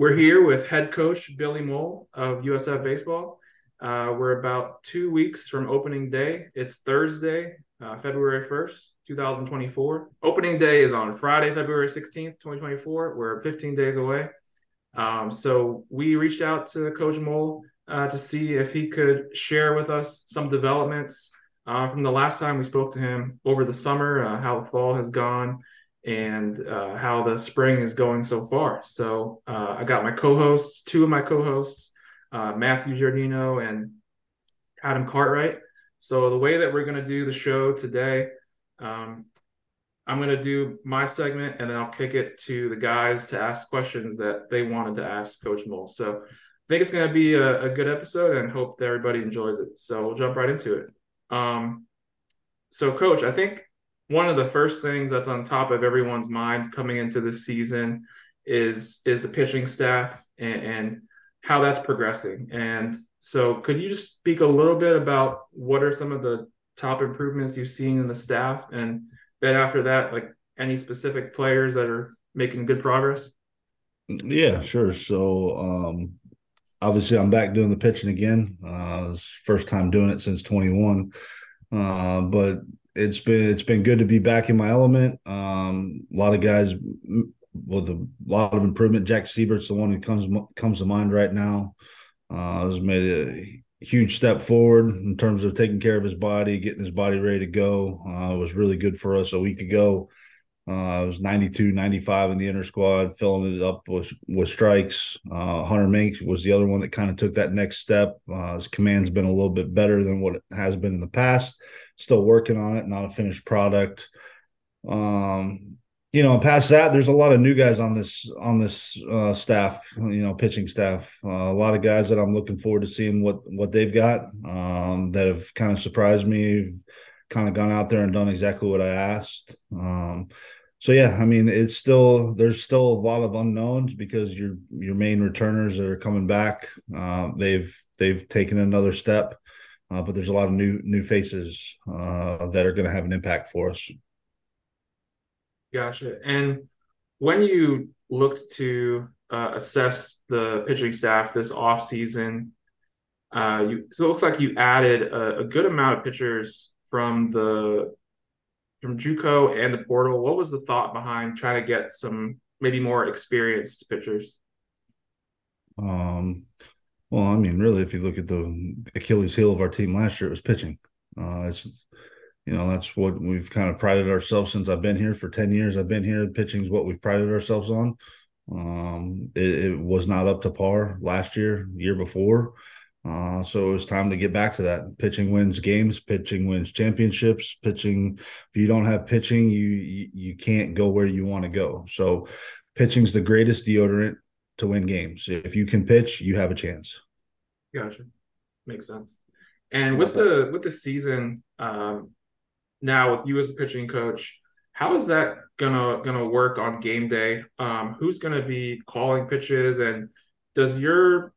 We're here with head coach Billy Mohl of USF Baseball. Uh, we're about two weeks from opening day. It's Thursday, uh, February 1st, 2024. Opening day is on Friday, February 16th, 2024. We're 15 days away. Um, so we reached out to Coach Mohl uh, to see if he could share with us some developments uh, from the last time we spoke to him over the summer, uh, how the fall has gone, and uh, how the spring is going so far. So uh, I got my co-hosts, two of my co-hosts, uh, Matthew Giardino and Adam Cartwright. So the way that we're going to do the show today, um, I'm going to do my segment and then I'll kick it to the guys to ask questions that they wanted to ask Coach Mohl. So I think it's going to be a, a good episode and hope that everybody enjoys it. So we'll jump right into it. Um, so, Coach, I think one of the first things that's on top of everyone's mind coming into this season is is the pitching staff and, and how that's progressing. And so, could you just speak a little bit about what are some of the top improvements you've seen in the staff, and then after that, like any specific players that are making good progress? Yeah, sure. So, um, obviously, I'm back doing the pitching again. Uh, first time doing it since 21. Uh, but it's been it's been good to be back in my element. Um, a lot of guys with a lot of improvement. Jack Siebert's the one who comes comes to mind right now. Uh, has made a huge step forward in terms of taking care of his body, getting his body ready to go. Uh, was really good for us a week ago. Uh, it was 92, 95 in the intrasquad, filling it up with, with strikes. Uh, Hunter Mink was the other one that kind of took that next step. Uh, his command's been a little bit better than what it has been in the past. Still working on it, not a finished product. Um, you know, past that, there's a lot of new guys on this on this uh, staff. You know, pitching staff. Uh, a lot of guys that I'm looking forward to seeing what what they've got. Um, that have kind of surprised me. Kind of gone out there and done exactly what I asked. Um, so yeah, I mean, it's still there's still a lot of unknowns because your your main returners that are coming back. Uh, they've they've taken another step, uh, but there's a lot of new new faces uh, that are going to have an impact for us. Gotcha. And when you looked to uh, assess the pitching staff this off season, uh, you so it looks like you added a, a good amount of pitchers from the from JUCO and the portal. What was the thought behind trying to get some maybe more experienced pitchers? Um, well, I mean, really, if you look at the Achilles heel of our team last year, it was pitching. Uh, it's you know that's what we've kind of prided ourselves since I've been here for ten years. I've been here. Pitching is what we've prided ourselves on. Um, it, it was not up to par last year, year before. Uh, so it was time to get back to that. Pitching wins games. Pitching wins championships. Pitching. If you don't have pitching, you you, you can't go where you want to go. So, pitching's the greatest deodorant to win games. If you can pitch, you have a chance. Gotcha. Makes sense. And with the with the season um, now, with you as a pitching coach, how is that gonna gonna work on game day? Um, who's gonna be calling pitches, and does your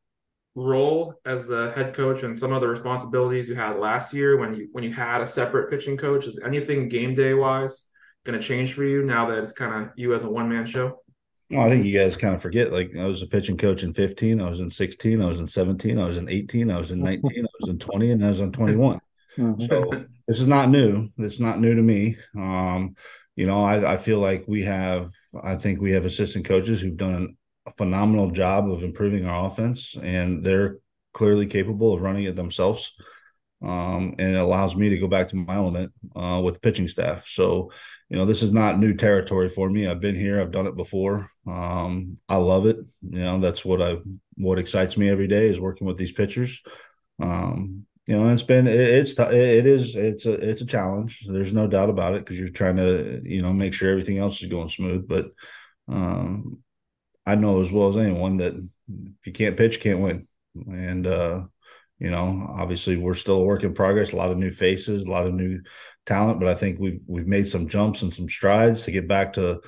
role as the head coach and some of the responsibilities you had last year when you when you had a separate pitching coach is anything game day wise going to change for you now that it's kind of you as a one man show well, I think you guys kind of forget. Like I was a pitching coach in 15, I was in 16, I was in 17, I was in 18, I was in 19, I was in 20, and I was in 21. Mm-hmm. So this is not new. It's not new to me. Um, you know, I, I feel like we have. I think we have assistant coaches who've done a phenomenal job of improving our offense, and they're clearly capable of running it themselves. Um, and it allows me to go back to my element uh, with pitching staff. So, you know, this is not new territory for me. I've been here. I've done it before. Um, I love it. You know, that's what I what excites me every day is working with these pitchers. Um, you know, it's been it's it is it's a it's a challenge. There's no doubt about it because you're trying to you know make sure everything else is going smooth. But um, I know as well as anyone that if you can't pitch, can't win. And uh, you know, obviously we're still a work in progress. A lot of new faces, a lot of new talent, but I think we've we've made some jumps and some strides to get back to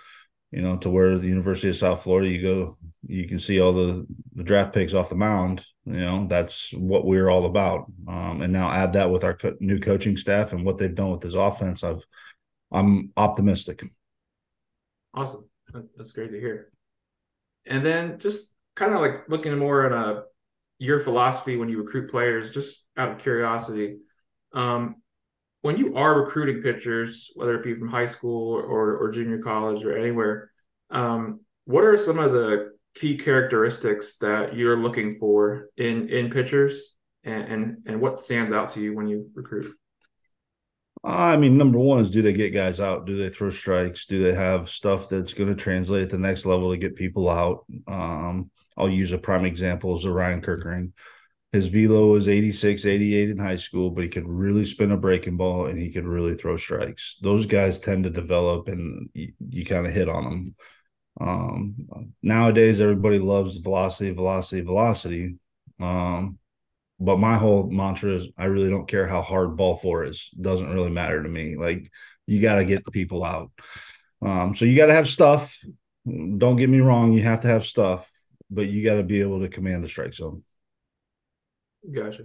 you know to where the University of South Florida you go, you can see all the the draft picks off the mound. You know, that's what we're all about. Um, and now add that with our co- new coaching staff and what they've done with this offense. I've I'm optimistic. Awesome. That's great to hear. And then just kind of like looking more at a your philosophy when you recruit players, just out of curiosity. Um, when you are recruiting pitchers, whether it be from high school or, or junior college or anywhere, um, what are some of the key characteristics that you're looking for in in pitchers, and, and and what stands out to you when you recruit? I mean, number one is do they get guys out? Do they throw strikes? Do they have stuff that's going to translate at the next level to get people out? Um, I'll use a prime example Orion Kerkering. His velo was 86, 88 in high school, but he could really spin a breaking ball and he could really throw strikes. Those guys tend to develop and you, you kind of hit on them. Um, nowadays, everybody loves velocity, velocity, velocity. Um, but my whole mantra is I really don't care how hard ball four is. Doesn't really matter to me. Like you got to get the people out. Um, so you got to have stuff. Don't get me wrong, you have to have stuff, but you got to be able to command the strike zone. Gotcha.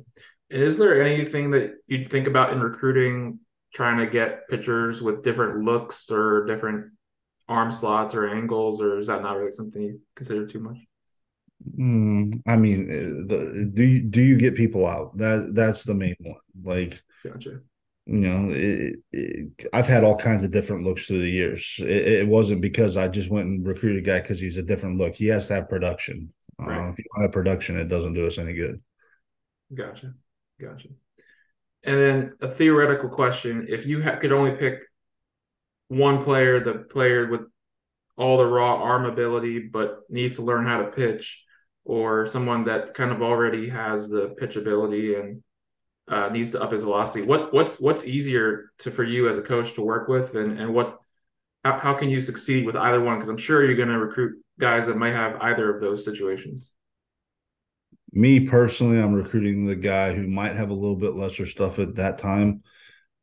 And is there anything that you'd think about in recruiting, trying to get pitchers with different looks or different arm slots or angles, or is that not really something you consider too much? Mm, I mean, uh, the, do you do you get people out? That that's the main one. Like, gotcha. You know, it, it, I've had all kinds of different looks through the years. It, it wasn't because I just went and recruited a guy because he's a different look. He has to have production. Right. Uh, if you don't have production, it doesn't do us any good. Gotcha, gotcha. And then a theoretical question: If you ha- could only pick one player, the player with all the raw arm ability but needs to learn how to pitch, or someone that kind of already has the pitch ability and uh, needs to up his velocity. What what's what's easier to for you as a coach to work with, and and what how, how can you succeed with either one? Because I'm sure you're going to recruit guys that might have either of those situations. Me personally, I'm recruiting the guy who might have a little bit lesser stuff at that time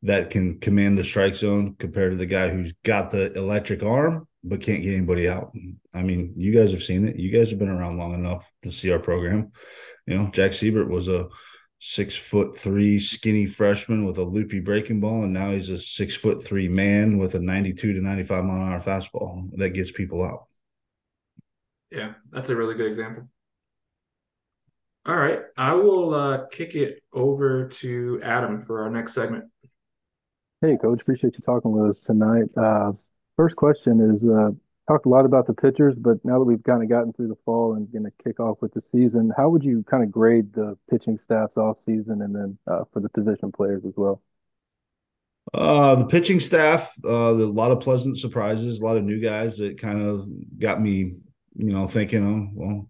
that can command the strike zone compared to the guy who's got the electric arm but can't get anybody out. I mean, you guys have seen it. You guys have been around long enough to see our program. You know, Jack Siebert was a six foot three skinny freshman with a loopy breaking ball, and now he's a six foot three man with a 92 to 95 mile an hour fastball that gets people out. Yeah, that's a really good example. All right, I will uh, kick it over to Adam for our next segment. Hey, Coach, appreciate you talking with us tonight. Uh, first question is uh, talked a lot about the pitchers, but now that we've kind of gotten through the fall and going to kick off with the season, how would you kind of grade the pitching staff's off season and then uh, for the position players as well? Uh, the pitching staff, uh, a lot of pleasant surprises, a lot of new guys that kind of got me, you know, thinking, oh, well,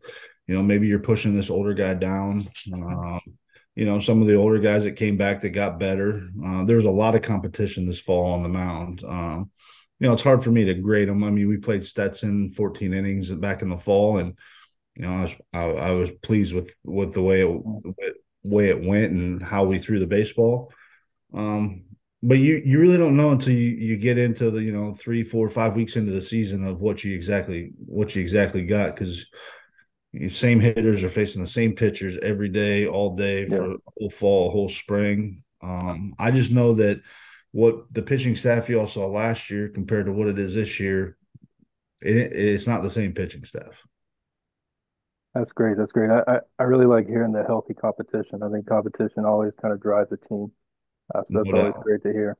you know, maybe you're pushing this older guy down. Um, you know, some of the older guys that came back that got better. Uh, there was a lot of competition this fall on the mound. Um, you know, it's hard for me to grade them. I mean, we played Stetson 14 innings back in the fall, and you know, I was I, I was pleased with with the way it way it went and how we threw the baseball. Um, but you you really don't know until you, you get into the you know three four five weeks into the season of what you exactly what you exactly got because same hitters are facing the same pitchers every day, all day yeah. for whole fall, whole spring. Um, I just know that what the pitching staff you all saw last year compared to what it is this year, it, it's not the same pitching staff. That's great. That's great. I, I really like hearing the healthy competition. I think competition always kind of drives a team. Uh, so that's no always great to hear.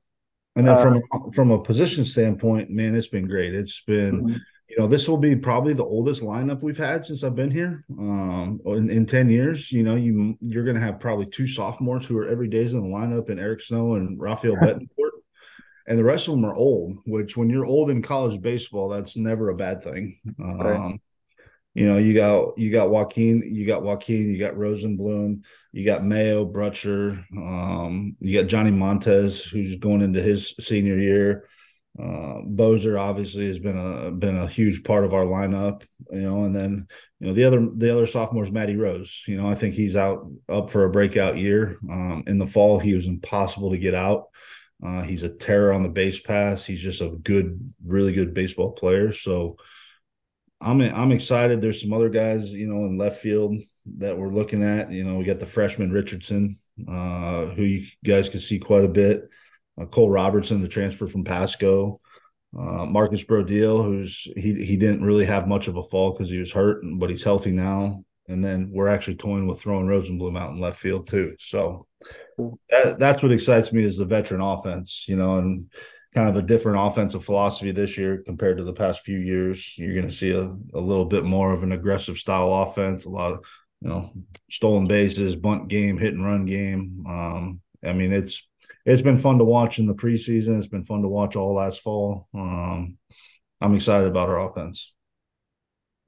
And then uh, from from a position standpoint, man, it's been great. It's been mm-hmm you know, this will be probably the oldest lineup we've had since I've been here. Um, in, in 10 years, you know, you you're going to have probably two sophomores who are every day's in the lineup and Eric Snow and Rafael Betancourt. And the rest of them are old, which when you're old in college baseball, that's never a bad thing. Um, you know, you got you got Joaquin, you got Joaquin, you got Rosenblum, you got Mayo, Brutcher, um, you got Johnny Montez, who's going into his senior year. Uh, Bozer obviously has been a been a huge part of our lineup, you know, and then you know the other the other sophomore is Matty Rose. You know, I think he's out up for a breakout year. Um, in the fall, he was impossible to get out. Uh, he's a terror on the base pass. He's just a good, really good baseball player. So I'm I'm excited. There's some other guys, you know, in left field that we're looking at. You know, we got the freshman Richardson, uh, who you guys can see quite a bit uh, Cole Robertson, the transfer from Pasco. Uh, Marcus Brodeel, who's he he didn't really have much of a fall because he was hurt, but he's healthy now. And then we're actually toying with throwing Rosenblum out in left field too. So that, that's what excites me is the veteran offense, you know, and kind of a different offensive philosophy this year compared to the past few years. You're going to see a, a little bit more of an aggressive style offense, a lot of, you know, stolen bases, bunt game, hit and run game. Um, I mean, it's it's been fun to watch in the preseason. It's been fun to watch all last fall. Um, I'm excited about our offense.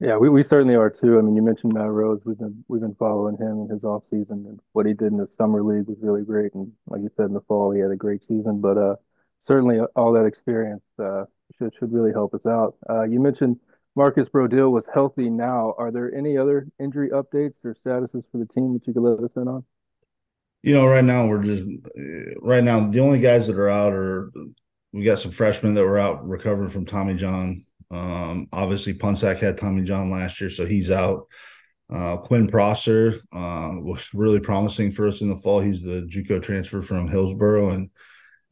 Yeah, we, we certainly are too. I mean, you mentioned Matt Rose. We've been we've been following him in his off season and what he did in the summer league was really great. And like you said, in the fall, he had a great season. But uh, certainly, all that experience uh, should should really help us out. Uh, you mentioned Marcus Brodeel was healthy now. Are there any other injury updates or statuses for the team that you could let us in on? You know, right now we're just right now the only guys that are out are we got some freshmen that were out recovering from Tommy John. Um, obviously, Punsack had Tommy John last year, so he's out. Uh, Quinn Prosser uh, was really promising for us in the fall. He's the JUCO transfer from Hillsborough, and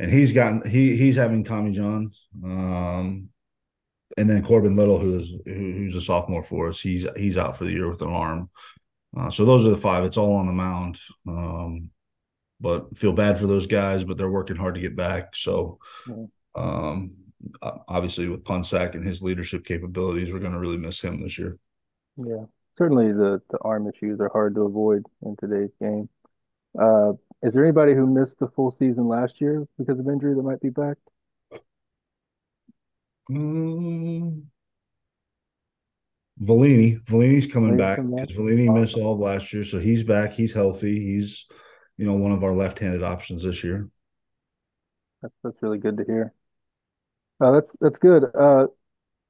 and he's gotten he he's having Tommy John. Um, and then Corbin Little, who's who, who's a sophomore for us, he's he's out for the year with an arm. Uh, so those are the five. It's all on the mound. Um, but feel bad for those guys, but they're working hard to get back. So, um, obviously with Punsack and his leadership capabilities, we're going to really miss him this year. Yeah, certainly the the arm issues are hard to avoid in today's game. Uh, is there anybody who missed the full season last year because of injury that might be back? Mm. Valini, Valini's coming back because Valini awesome. missed all of last year, so he's back. He's healthy. He's, you know, one of our left-handed options this year. That's that's really good to hear. Uh, that's that's good. Uh,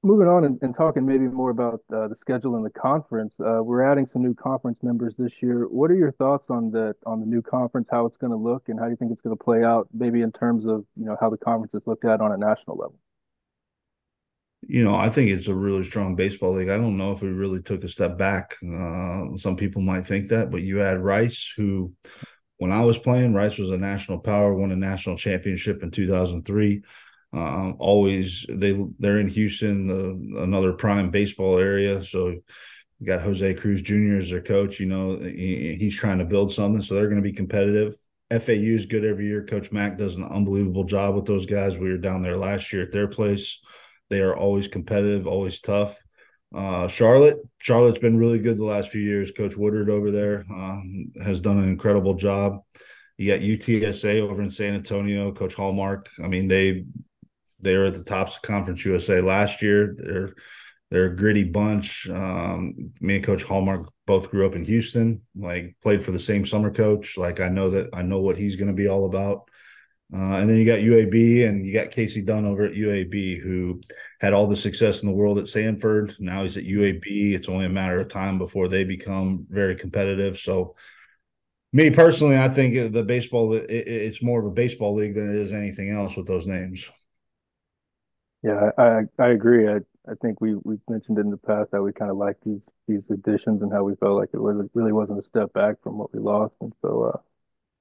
moving on and, and, talking maybe more about uh, the schedule and the conference. Uh, we're adding some new conference members this year. What are your thoughts on the on the new conference? How it's going to look, and how do you think it's going to play out? Maybe in terms of you know how the conference is looked at on a national level. You know, I think it's a really strong baseball league. I don't know if we really took a step back. Uh, some people might think that, but you add Rice, who, when I was playing, Rice was a national power, won a national championship in 2003 uh, always they they're in Houston, the, another prime baseball area. So you got Jose Cruz Jr. as their coach. You know he, he's trying to build something, so they're going to be competitive. FAU is good every year. Coach Mack does an unbelievable job with those guys. We were down there last year at their place. They are always competitive, always tough. Uh, Charlotte, Charlotte's been really good the last few years. Coach Woodard over there um, has done an incredible job. You got UTSA over in San Antonio, Coach Hallmark. I mean, they they were at the tops of Conference USA last year. They're they're a gritty bunch. Um, me and Coach Hallmark both grew up in Houston. Like played for the same summer coach. Like I know that I know what he's going to be all about. Uh, and then you got UAB and you got Casey Dunn over at UAB, who had all the success in the world at Samford. Now he's at UAB. It's only a matter of time before they become very competitive. So, me personally, I think the baseball it, it's more of a baseball league than it is anything else with those names. Yeah, I I agree. I I think we we've mentioned in the past how we kind of like these these additions and how we felt like it was really wasn't a step back from what we lost, and so uh,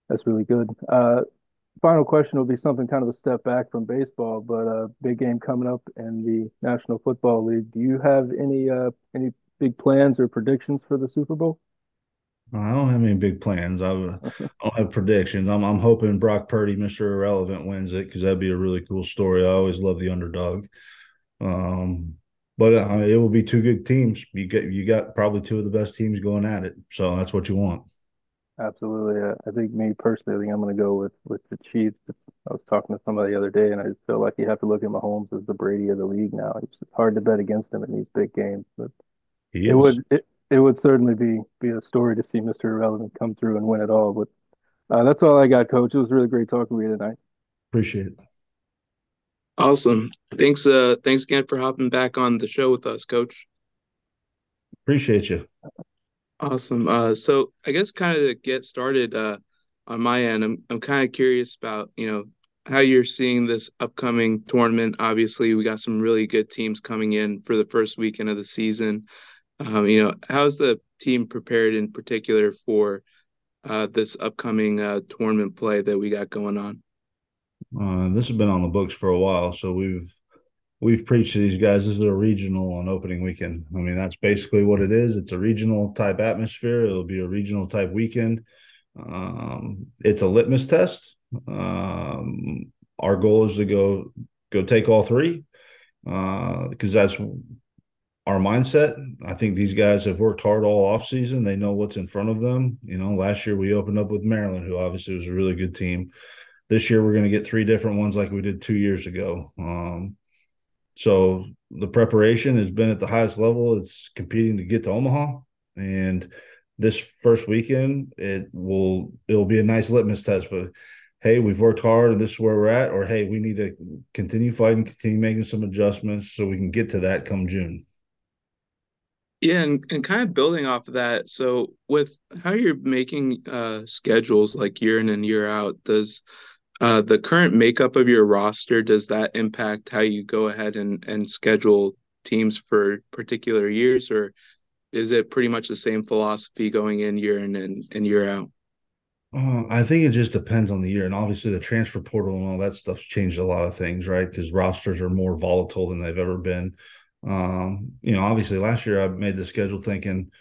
that's really good. Uh, final question will be something kind of a step back from baseball, but a big game coming up in the National Football League. Do you have any uh, any big plans or predictions for the Super Bowl? I don't have any big plans. I don't have predictions. I'm I'm hoping Brock Purdy, Mr. Irrelevant, wins it because that'd be a really cool story. I always love the underdog. Um, but uh, it will be two good teams. You get you got probably two of the best teams going at it, so that's what you want. Absolutely. I think me personally, I think I'm going to go with with the Chiefs. I was talking to somebody the other day, and I just feel like you have to look at Mahomes as the Brady of the league now. It's hard to bet against him in these big games, but it would it, it would certainly be be a story to see Mr. Irrelevant come through and win it all. But uh, that's all I got, Coach. It was really great talking with you tonight. Appreciate it. Awesome. Thanks. Uh, thanks again for hopping back on the show with us, Coach. Appreciate you. Awesome. Uh, so I guess kind of to get started uh, on my end, I'm I'm kind of curious about you know how you're seeing this upcoming tournament. Obviously, we got some really good teams coming in for the first weekend of the season. Um, you know, how's the team prepared in particular for uh, this upcoming uh, tournament play that we got going on? Uh, this has been on the books for a while, so we've we've preached to these guys this is a regional on opening weekend. I mean, that's basically what it is. It's a regional type atmosphere. It'll be a regional type weekend. Um, it's a litmus test. Um, our goal is to go go take all three because uh, that's our mindset. I think these guys have worked hard all off season. They know what's in front of them. You know, last year we opened up with Maryland, who obviously was a really good team. This year we're going to get three different ones like we did two years ago. Um, so the preparation has been at the highest level. It's competing to get to Omaha, and this first weekend it will it'll be a nice litmus test. But hey, we've worked hard and this is where we're at, or hey, we need to continue fighting, continue making some adjustments so we can get to that come June. Yeah, and, and kind of building off of that, so with how you're making uh, schedules like year in and year out, does uh, the current makeup of your roster does that impact how you go ahead and, and schedule teams for particular years, or is it pretty much the same philosophy going in year in and, and year out? Uh, I think it just depends on the year, and obviously the transfer portal and all that stuff's changed a lot of things, right? Because rosters are more volatile than they've ever been. Um, you know, obviously last year I made the schedule thinking,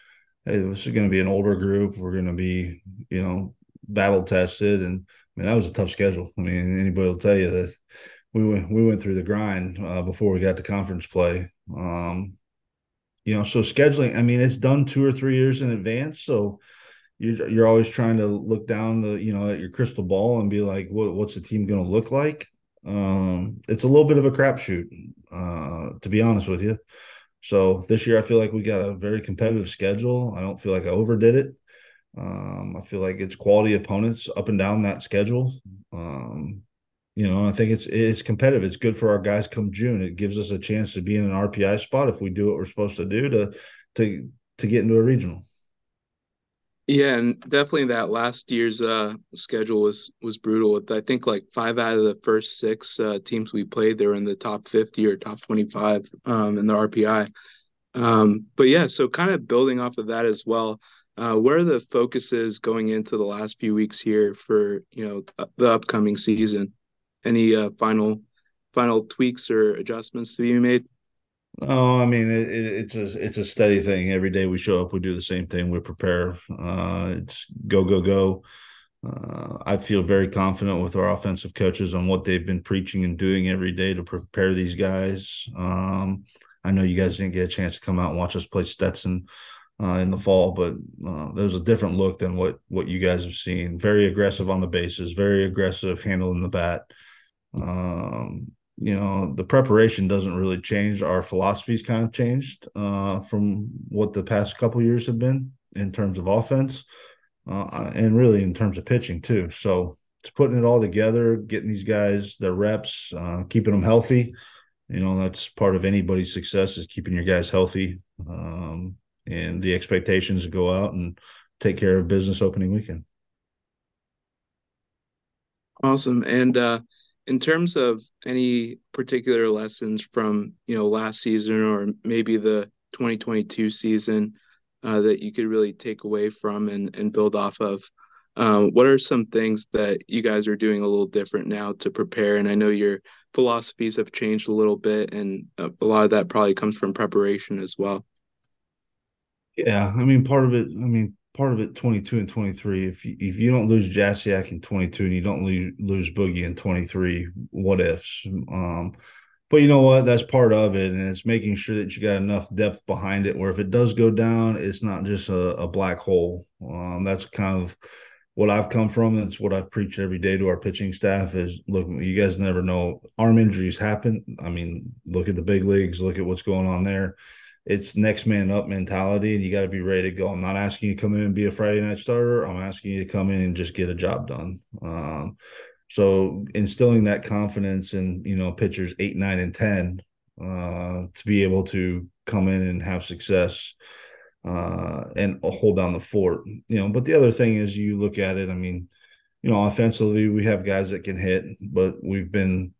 hey, this is going to be an older group. We're going to be, you know, battle tested, and I mean that was a tough schedule. I mean, anybody will tell you that we went we went through the grind uh, before we got to conference play. Um, you know, so scheduling. I mean, it's done two or three years in advance, so you're you're always trying to look down the you know at your crystal ball and be like, what, what's the team going to look like? Um, it's a little bit of a crapshoot, uh, to be honest with you. So this year, I feel like we got a very competitive schedule. I don't feel like I overdid it. Um, I feel like it's quality opponents up and down that schedule. Um, you know, I think it's it's competitive. It's good for our guys come June. It gives us a chance to be in an RPI spot if we do what we're supposed to do to to to get into a regional. Yeah, and definitely that last year's uh, schedule was was brutal. With I think like five out of the first six uh, teams we played, they were in the top fifty or top twenty five um, in the RPI. Um, but yeah, so kind of building off of that as well. Uh, where are the focuses going into the last few weeks here for you know uh, the upcoming season? Any uh, final final tweaks or adjustments to be made? Oh, I mean, it, it, it's a it's a steady thing. Every day we show up, we do the same thing. We prepare. Uh, it's go go go. Uh, I feel very confident with our offensive coaches on what they've been preaching and doing every day to prepare these guys. Um, I know you guys didn't get a chance to come out and watch us play Stetson uh, in the fall, but uh, there's a different look than what what you guys have seen. Very aggressive on the bases, very aggressive handling the bat. Um, you know the preparation doesn't really change. Our philosophies kind of changed uh, from what the past couple years have been in terms of offense uh, and really in terms of pitching too. So it's putting it all together getting these guys their reps uh, keeping them healthy. You know that's part of anybody's success is keeping your guys healthy um, and the expectations to go out and take care of business opening weekend. Awesome. And uh in terms of any particular lessons from you know last season or maybe the 2022 season uh, that you could really take away from and, and build off of? Um, what are some things that you guys are doing a little different now to prepare? And i know your philosophies have changed a little bit and a lot of that probably comes from preparation as well. Yeah i mean part of it i mean part of it 22 and 23 if you, if you don't lose Jasiak in 22 and you don't lose, lose Boogie in 23 what ifs? Um but you know what? That's part of it and it's making sure that you got enough depth behind it where if it does go down it's not just a, a black hole. Um that's kind of what I've come from. That's what I've preached every day to our pitching staff is look you guys never know. Arm injuries happen. I mean look at the big leagues. Look at what's going on there it's next man up mentality, and you got to be ready to go. I'm not asking you to come in and be a Friday night starter. I'm asking you to come in and just get a job done. Um, so instilling that confidence in you know pitchers eight, nine, and ten uh, to be able to come in and have success uh, and hold down the fort. You know, but the other thing is you look at it. I mean, you know, offensively we have guys that can hit, but we've been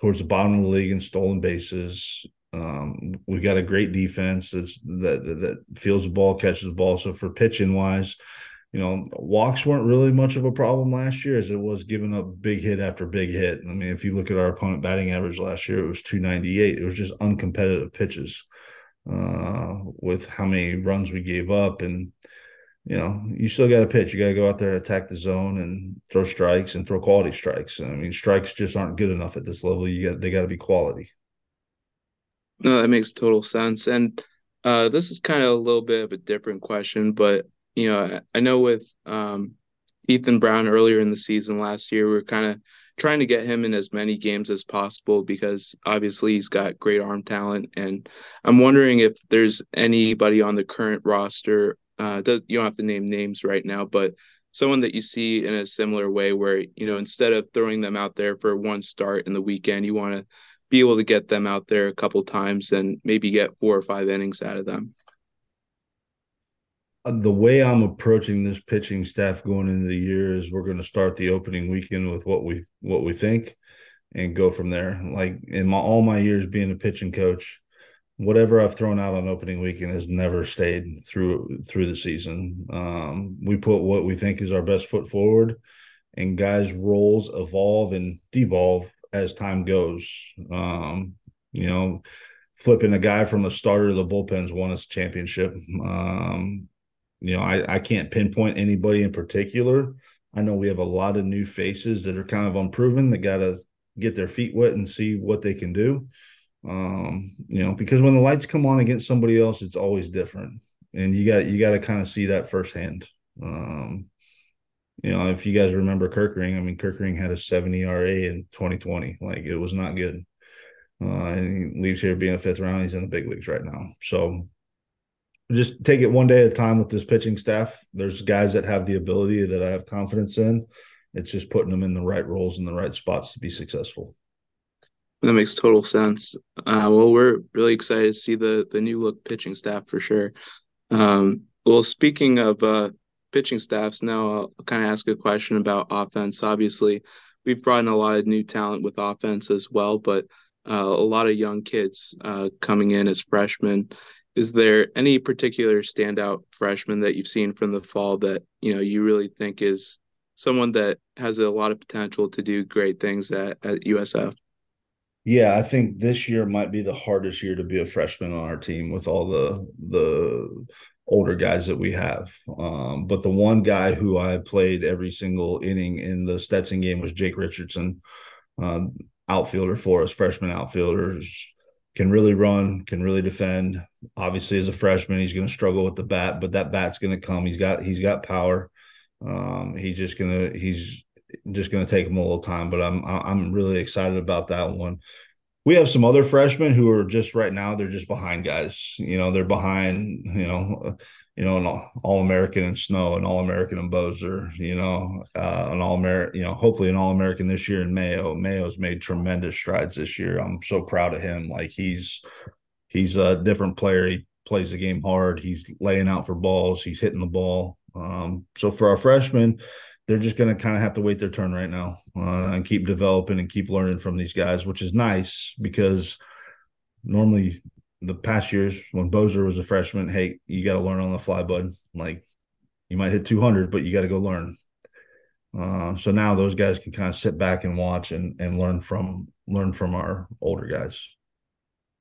towards the bottom of the league in stolen bases. Um, we got a great defense that's that, that fields the ball, catches the ball. So for pitching wise, you know, walks weren't really much of a problem last year as it was giving up big hit after big hit. I mean, if you look at our opponent batting average last year, it was 298. It was just uncompetitive pitches uh, with how many runs we gave up. And, you know, you still got to pitch. You got to go out there and attack the zone and throw strikes and throw quality strikes. I mean, strikes just aren't good enough at this level. You got they got to be quality. No, that makes total sense. And uh, this is kind of a little bit of a different question, but you know, I know with um, Ethan Brown earlier in the season last year, we are kind of trying to get him in as many games as possible because obviously he's got great arm talent. And I'm wondering if there's anybody on the current roster. Uh, does, you don't have to name names right now, but someone that you see in a similar way where you know instead of throwing them out there for one start in the weekend, you want to be able to get them out there a couple times and maybe get four or five innings out of them. Uh, the way I'm approaching this pitching staff going into the year is we're going to start the opening weekend with what we what we think and go from there. Like in my all my years being a pitching coach, whatever I've thrown out on opening weekend has never stayed through through the season. Um, we put what we think is our best foot forward, and guys' roles evolve and devolve as time goes. Um, you know, flipping a guy from a starter to the bullpens won us a championship. Um, you know, I, I can't pinpoint anybody in particular. I know we have a lot of new faces that are kind of unproven that got to get their feet wet and see what they can do. Um, you know, because when the lights come on against somebody else, it's always different, and you got you got to kind of see that firsthand. Um, you know, if you guys remember Kerkering, I mean, Kerkering had a 70 RA in 2020. Like it was not good. Uh, and he leaves here being a fifth round. He's in the big leagues right now. So just take it one day at a time with this pitching staff. There's guys that have the ability that I have confidence in. It's just putting them in the right roles in the right spots to be successful. That makes total sense. Uh, well, we're really excited to see the the new look pitching staff for sure. Um, well, speaking of uh, pitching staffs, now I'll kind of ask a question about offense. Obviously, we've brought in a lot of new talent with offense as well, but uh, a lot of young kids uh, coming in as freshmen is there any particular standout freshman that you've seen from the fall that you know you really think is someone that has a lot of potential to do great things at, at USF? Yeah, I think this year might be the hardest year to be a freshman on our team with all the the older guys that we have. Um, but the one guy who I played every single inning in the Stetson game was Jake Richardson, um, outfielder for us, freshman outfielders can really run, can really defend. Obviously, as a freshman, he's going to struggle with the bat, but that bat's going to come. He's got he's got power. Um, he's just gonna he's just going to take him a little time, but I'm I'm really excited about that one. We have some other freshmen who are just right now they're just behind guys. You know they're behind you know you know an all american and snow and all american and bozer you know uh, an all american you know hopefully an all american this year in mayo. Mayo's made tremendous strides this year. I'm so proud of him. Like he's he's a different player. He plays the game hard. He's laying out for balls. He's hitting the ball. Um, so for our freshmen they're just going to kind of have to wait their turn right now uh, and keep developing and keep learning from these guys, which is nice because normally the past years when Bozer was a freshman, hey, you got to learn on the fly, bud. Like you might hit 200, but you got to go learn. Uh, so now those guys can kind of sit back and watch and, and learn from learn from our older guys.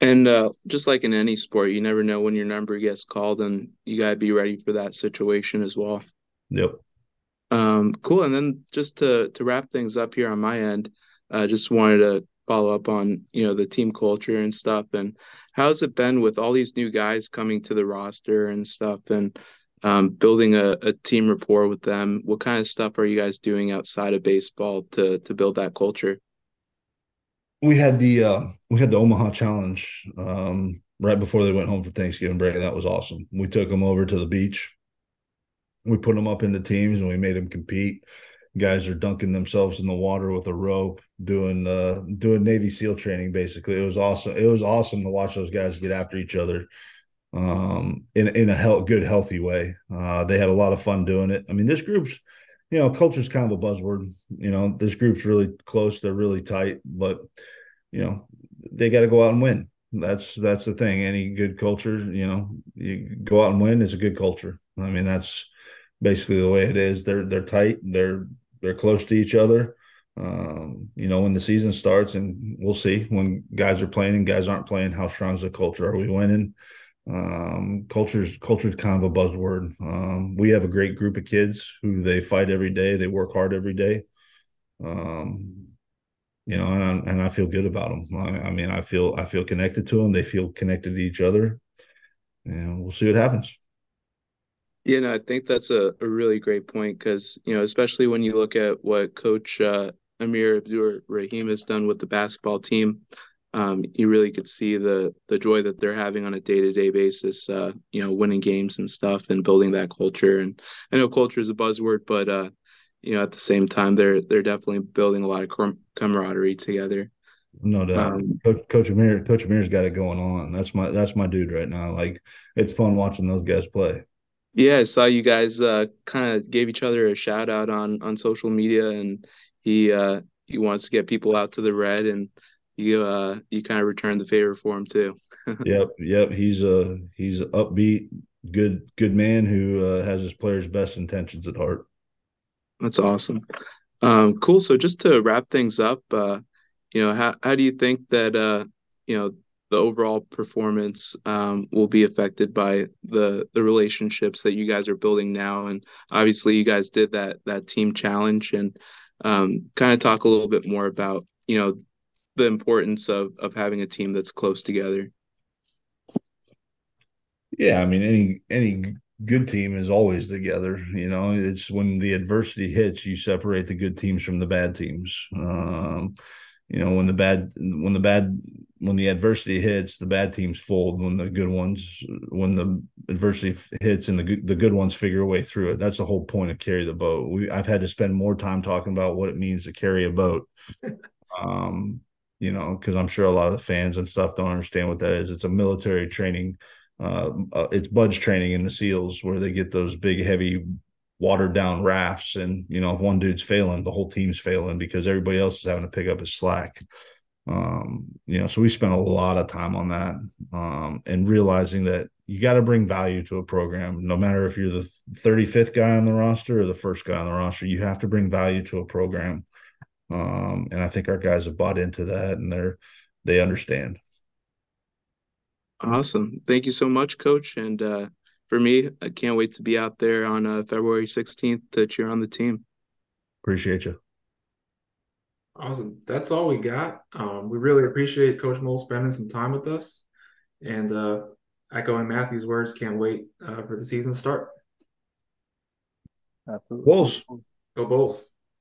And uh, just like in any sport, you never know when your number gets called, and you got to be ready for that situation as well. Yep. Um, cool. And then just to to wrap things up here on my end, I uh, just wanted to follow up on you know the team culture and stuff. And how's it been with all these new guys coming to the roster and stuff, and um, building a, a team rapport with them? What kind of stuff are you guys doing outside of baseball to to build that culture? We had the uh, we had the Omaha Challenge um, right before they went home for Thanksgiving break. That was awesome. We took them over to the beach we put them up into teams and we made them compete. Guys are dunking themselves in the water with a rope, doing uh doing Navy SEAL training. Basically, it was awesome. It was awesome to watch those guys get after each other, um, in in a he- good, healthy way. Uh, they had a lot of fun doing it. I mean, this group's, you know, culture's kind of a buzzword. You know, this group's really close. They're really tight, but you know, they got to go out and win. That's that's the thing. Any good culture, you know, you go out and win is a good culture. I mean, that's basically the way it is. They're they're tight. They're they're close to each other. Um, you know, when the season starts, and we'll see when guys are playing and guys aren't playing, how strong is the culture? Are we winning? Um, culture's culture is kind of a buzzword. Um, we have a great group of kids who they fight every day. They work hard every day. Um, you know, and I, and I feel good about them. I, I mean, I feel I feel connected to them. They feel connected to each other, and we'll see what happens. Yeah, no, I think that's a, a really great point because, you know, especially when you look at what Coach uh, Amir Abdur Rahim has done with the basketball team, um, you really could see the the joy that they're having on a day to day basis. Uh, you know, winning games and stuff, and building that culture. And I know culture is a buzzword, but uh, you know, at the same time, they're they're definitely building a lot of com- camaraderie together. No doubt, um, Coach, Coach Amir. Coach Amir's got it going on. That's my that's my dude right now. Like it's fun watching those guys play. Yeah, I saw you guys uh, kind of gave each other a shout out on on social media, and he uh, he wants to get people out to the red, and you uh, you kind of returned the favor for him too. yep, yep. He's a he's a upbeat, good good man who uh, has his players' best intentions at heart. That's awesome. Um, cool. So just to wrap things up, uh, you know, how how do you think that uh, you know the overall performance um, will be affected by the the relationships that you guys are building now. And obviously, you guys did that that team challenge, and um, kind of talk a little bit more about you know the importance of of having a team that's close together. Yeah, I mean any any good team is always together. You know, it's when the adversity hits, you separate the good teams from the bad teams. Um, you know when the bad when the bad when the adversity hits the bad teams fold. When the good ones when the adversity hits and the good the good ones figure a way through it. That's the whole point of carry the boat. We i've had to spend more time talking about what it means to carry a boat. Um you know because i'm sure a lot of the fans and stuff don't understand what that is. It's a military training uh, uh it's BUD/S training in the seals where they get those big heavy watered down rafts and you know if one dude's failing the whole team's failing because everybody else is having to pick up his slack. Um you know so we spent a lot of time on that um and realizing that you got to bring value to a program. No matter if you're the 35th guy on the roster or the first guy on the roster you have to bring value to a program. Um and i think our guys have bought into that and they're they understand. Awesome. Thank you so much coach and uh for me, I can't wait to be out there on uh, February 16th to cheer on the team. Appreciate you. Awesome. That's all we got. Um, we really appreciate Coach Mohl spending some time with us. And uh, echoing Matthew's words, can't wait uh, for the season to start. Absolutely. Bulls. Go Bulls.